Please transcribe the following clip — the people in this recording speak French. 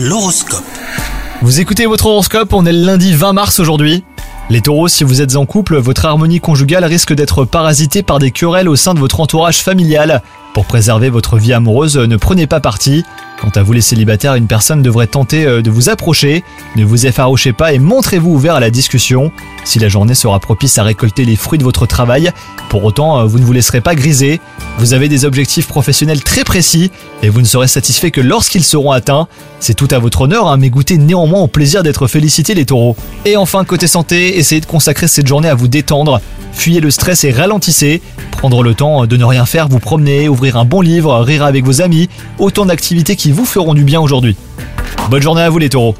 L'horoscope. Vous écoutez votre horoscope, on est le lundi 20 mars aujourd'hui. Les taureaux, si vous êtes en couple, votre harmonie conjugale risque d'être parasitée par des querelles au sein de votre entourage familial. Pour préserver votre vie amoureuse, ne prenez pas parti. Quant à vous les célibataires, une personne devrait tenter euh, de vous approcher. Ne vous effarouchez pas et montrez-vous ouvert à la discussion. Si la journée sera propice à récolter les fruits de votre travail, pour autant, euh, vous ne vous laisserez pas griser. Vous avez des objectifs professionnels très précis et vous ne serez satisfait que lorsqu'ils seront atteints. C'est tout à votre honneur, hein, mais goûtez néanmoins au plaisir d'être félicité les taureaux. Et enfin, côté santé, essayez de consacrer cette journée à vous détendre. Fuyez le stress et ralentissez. Prendre le temps de ne rien faire, vous promener, ouvrir un bon livre, rire avec vos amis, autant d'activités qui vous feront du bien aujourd'hui. Bonne journée à vous les taureaux